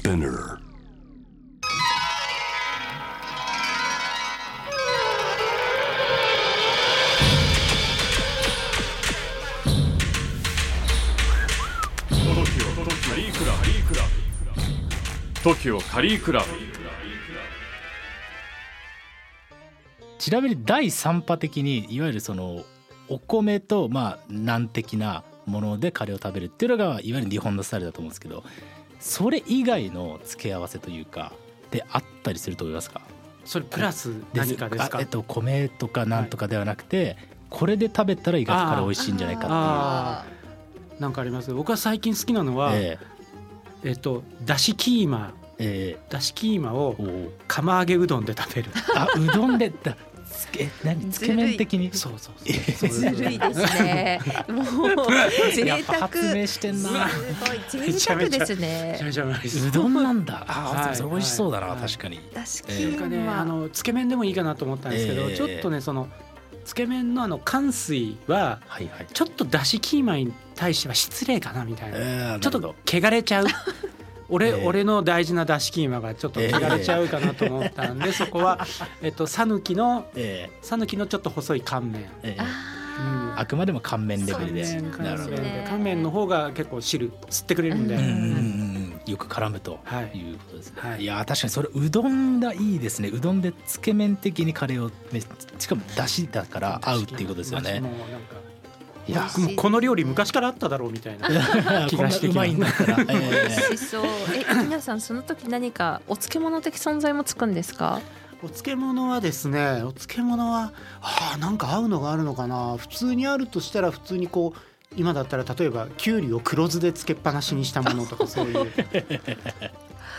Spinner. TOKIO カリークラブちなみに第3波的にいわゆるそのお米とまあ難的なものでカレーを食べるっていうのがいわゆる日本のスタイルだと思うんですけどそれ以外の付け合わせというかであったりすると思いますか？それプラス何かですか？あえっと米とかなんとかではなくて、これで食べたら意外とカレー美味しいんじゃないかあー。なんかあります。僕は最近好きなのは、っていう。え。えっとだしキーマ。ええ。だしキーマを釜揚げうどんで食べる。あうどんでだつけ何つけ麺的に？そうそうえそう ずるいですね。もう贅やっぱ沢。発明してんなすごい贅沢ですめちゃね。めちゃうまいですうどんなんだあはい美味しそうだな、はい確かにだしキええなんかねーマ。あのつけ麺でもいいかなと思ったんですけど、ええちょっとねそのつけ麺のあの乾水ははいはいちょっとだしキーマに対しては失礼かなみたいな、えーちょっと汚れちゃう俺、ええ。俺の大事なだしキーマがちょっと汚れちゃうかなと思ったんで、そこはえっと讃岐え讃岐のちょっと細い乾麺。ええ。えああくまでも乾麺レベル乾で麺乾なるほど。麺ねで乾麺の方が結構汁吸ってくれるんで、うんうんうんうん。よく絡むとはいいうことですね、はい。い、やー確かにそれうどんがいいですね。うどんでつけ麺的にカレーをめしかもだしだから合うっていうことですよねいやもうこの料理昔からあっただろうみたいな気がしてきまし そう。え、皆さんその時何かお漬物的存在もつくんですか？お漬物はですねお漬物はあーなんか合うのがあるのかな。普通にあるとしたら普通にこう今だったら例えばきゅうりを黒酢でつけっぱなしにしたものとか そういう、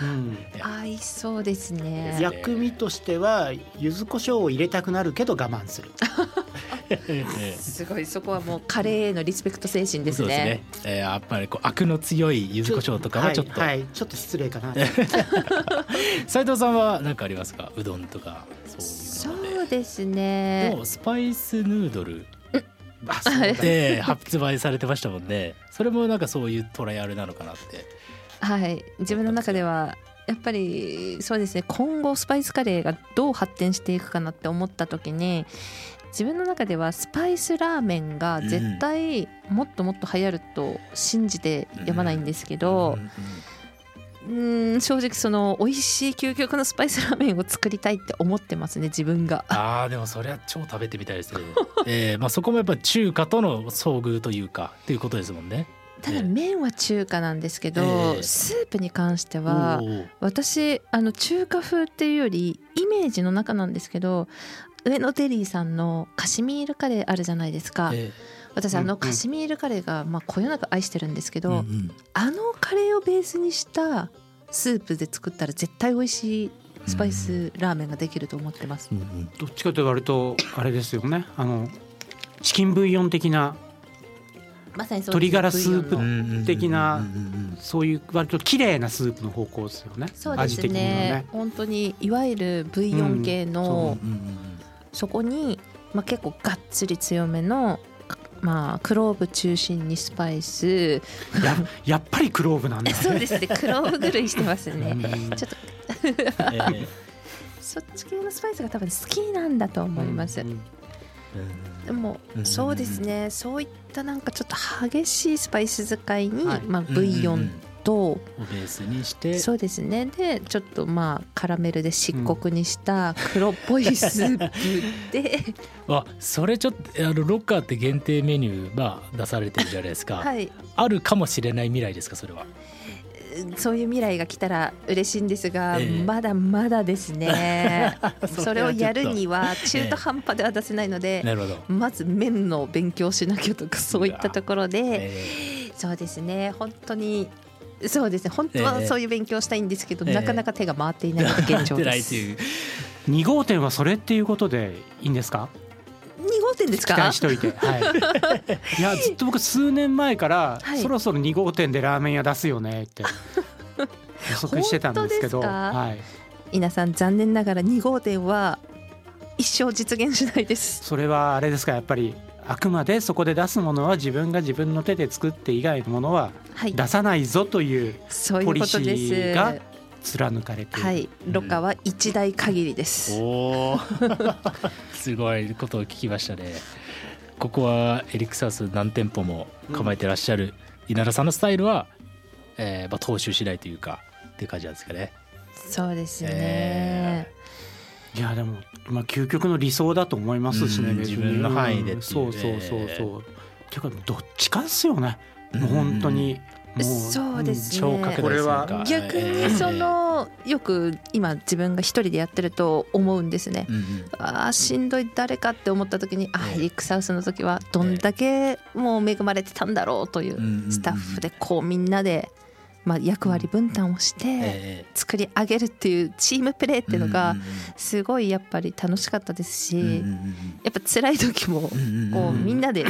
うん、合いそうですね。薬味としては柚子胡椒を入れたくなるけど我慢する。え え すごいそこはもうカレーへのリスペクト精神ですね。そうですね。えーやっぱりこうアクの強い柚子胡椒とかはちょっと、はいはいちょっと失礼かな。斉藤さんは何かありますか？うどんとかそうそいうのでうですでね。もスパイスヌードル。で発売されてましたもんね。それもなんかそういうトライアルなのかなって。はい、自分の中ではやっぱりそうですね。今後スパイスカレーがどう発展していくかなって思った時に自分の中ではスパイスラーメンが絶対もっともっと流行ると信じてやまないんですけどうん正直その美味しい究極のスパイスラーメンを作りたいって思ってますね自分が。あーでもそれは超食べてみたいですね、えーまあ、そこもやっぱ中華との遭遇というかっていうことですもんね。ただ麺は中華なんですけど、ええスープに関しては私あの中華風っていうよりイメージの中なんですけど上野デリーさんのカシミールカレーあるじゃないですか、え私あのカシミールカレーがまあこよなく愛してるんですけど、ーうんうん。あのカレーをベースにしたスープで作ったら絶対美味しいスパイスラーメンができると思ってます、うんうん。どっちかというと割とあれですよね。あのチキンブイヨン的なまさに鶏ガラスープ的なそういう割と綺麗なスープの方向ですよね。そうです味的にはね。ね本当にいわゆるブイヨン系の、うんうんうんそこに、まあ、結構がっつり強めのまあクローブ中心にスパイス。ややっぱりクローブなんだね。そうですね。クローブ狂いしてますね。うん。ちょっとえーそっち系のスパイスが多分好きなんだと思います、うんでもうん。そうですね。そういったなんかちょっと激しいスパイス使いに、はい。まあ、ブイヨンと、をベースにして。そうですね。でちょっとまあカラメルで漆黒にした黒っぽいスープで、あそれちょっとあのロッカーって限定メニューまあ出されてるじゃないですか、はい。あるかもしれない未来ですかそれは。そういう未来が来たら嬉しいんですが、ええ。まだまだですね。それをやるにはは中途半端では出せないので、なるほど、まず麺の勉強しなきゃとかそういったところで、え。そうですね。本当にそうですね。本当はええ。そういう勉強したいんですけど、ええ。なかなか手が回っていないのがー 現状です。いという2号店はそれっていうことでいいんですか？2号店です期か待しといて、はい、いやずっと僕数年前から、はい。そろそろ2号店でラーメン屋出すよねって予測してたんですけど。はい、皆さん残念ながら2号店は一生実現しないです。それはあれですか？やっぱりあくまでそこで出すものは自分が自分の手で作って以外のものははい。出さないぞというそういうポリシーが貫かれている。はい。ロカは一代限りです、おお すごいことを聞きましたね。ここはエリックサウス何店舗も構えてらっしゃる稲田さんのスタイルは、えーまあ、踏襲次第というかっていう感じなんですかね。そうですね、えいやでもまあ究極の理想だと思いますしね、自分の範囲でっていううんそうそうそうそう、ていうかどっちかですよね、うん。もう本当に。もうそうですね。超拡大するか。逆にそ、のよく今自分が一人でやってると思うんですね。あーしんどい誰かって思った時にあええエリックサウスの時はどんだけもう恵まれてたんだろうというスタッフでこうみんなでまあ役割分担をしてえ作り上げるっていうチームプレーっていうのがすごいやっぱり楽しかったですしやっぱ辛い時もこうみんなで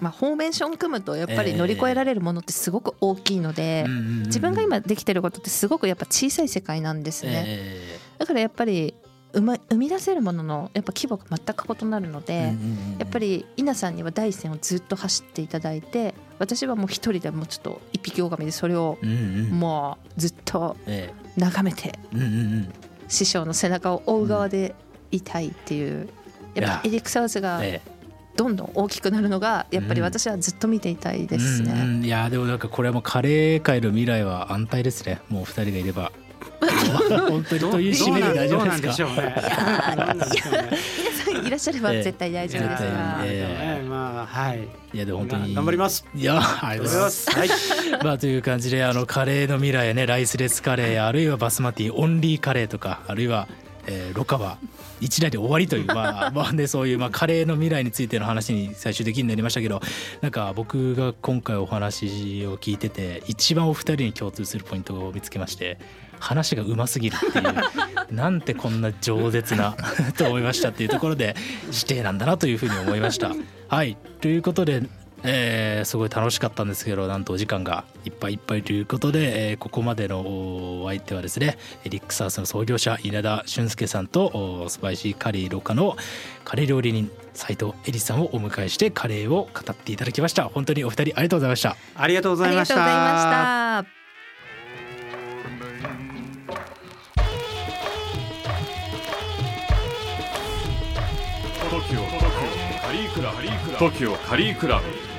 まあフォーメーション組むとやっぱり乗り越えられるものってすごく大きいので自分が今できてることってすごくやっぱ小さい世界なんですね。え。だからやっぱり生ま生み出せるもののやっぱ規模が全く異なるのーで、やっぱり稲さんには第一線をずっと走っていただいて私はもう一人でもうちょっと一匹狼でそれをもうずっとえ眺めて師匠の背中を追う側でいたいっていう、やっぱエリック・サウスがええ。どんどん大きくなるのがやっぱり私はずっと見ていたいですね。うんうん。いやでもなんかこれはもうカレー界の未来は安泰ですね。もう二人がいれば本当にという締めで大丈夫ですか？どうなんでしょうね。皆さんいらっしゃればええ絶対大丈夫ですまあはい。いやでも本当に頑張ります。いやありがとうございますはい。まあという感じであのカレーの未来やねライスレスカレーやあるいはバスマティオンリーカレーとかあるいは、えーロカは一台で終わりというまあまあねそういうまあカレーの未来についての話に最終的になりましたけどなんか僕が今回お話を聞いてて一番お二人に共通するポイントを見つけまして話がうますぎるっていうなんてこんな饒舌な と思いましたっていうところで指定なんだなというふうに思いました。はいということでえーすごい楽しかったんですけどなんとお時間がいっぱいいっぱいということで、えーここまでのお相手はですねエリックサウスの創業者稲田俊介さんとスパイシーカリーロカのカレー料理人斉藤恵里さんをお迎えしてカレーを語っていただきました本当にお二人ありがとうございましたありがとうござい。ました。TOKIO カリークラブ TOKIO カリークラブ